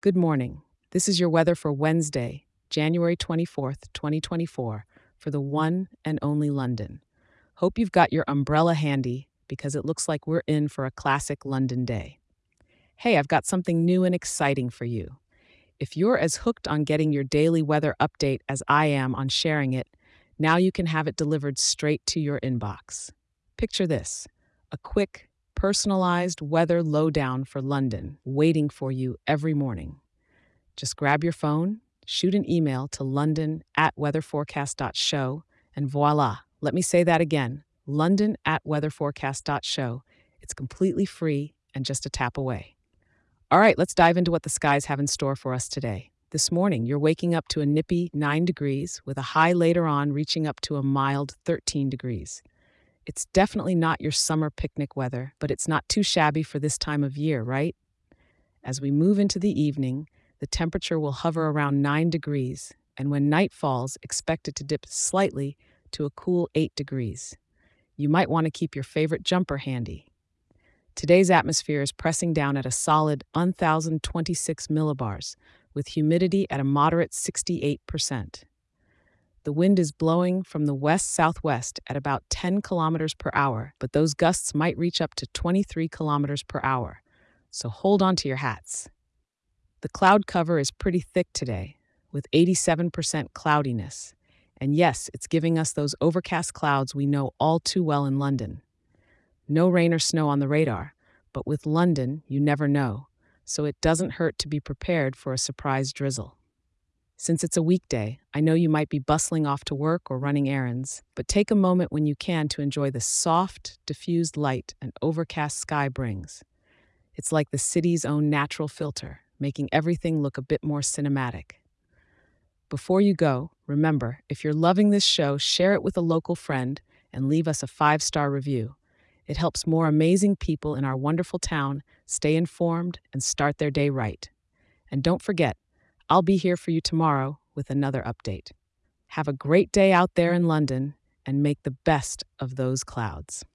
Good morning. This is your weather for Wednesday, January 24th, 2024, for the one and only London. Hope you've got your umbrella handy because it looks like we're in for a classic London day. Hey, I've got something new and exciting for you. If you're as hooked on getting your daily weather update as I am on sharing it, now you can have it delivered straight to your inbox. Picture this a quick, personalized weather lowdown for London waiting for you every morning. Just grab your phone, shoot an email to london at weatherforecast.show, and voila. Let me say that again london at weatherforecast.show. It's completely free and just a tap away. All right, let's dive into what the skies have in store for us today. This morning, you're waking up to a nippy 9 degrees, with a high later on reaching up to a mild 13 degrees. It's definitely not your summer picnic weather, but it's not too shabby for this time of year, right? As we move into the evening, the temperature will hover around 9 degrees, and when night falls, expect it to dip slightly to a cool 8 degrees. You might want to keep your favorite jumper handy. Today's atmosphere is pressing down at a solid 1,026 millibars, with humidity at a moderate 68%. The wind is blowing from the west southwest at about 10 kilometers per hour, but those gusts might reach up to 23 kilometers per hour. So hold on to your hats. The cloud cover is pretty thick today, with 87% cloudiness. And yes, it's giving us those overcast clouds we know all too well in London. No rain or snow on the radar, but with London, you never know, so it doesn't hurt to be prepared for a surprise drizzle. Since it's a weekday, I know you might be bustling off to work or running errands, but take a moment when you can to enjoy the soft, diffused light an overcast sky brings. It's like the city's own natural filter, making everything look a bit more cinematic. Before you go, remember if you're loving this show, share it with a local friend and leave us a five star review. It helps more amazing people in our wonderful town stay informed and start their day right. And don't forget, I'll be here for you tomorrow with another update. Have a great day out there in London and make the best of those clouds.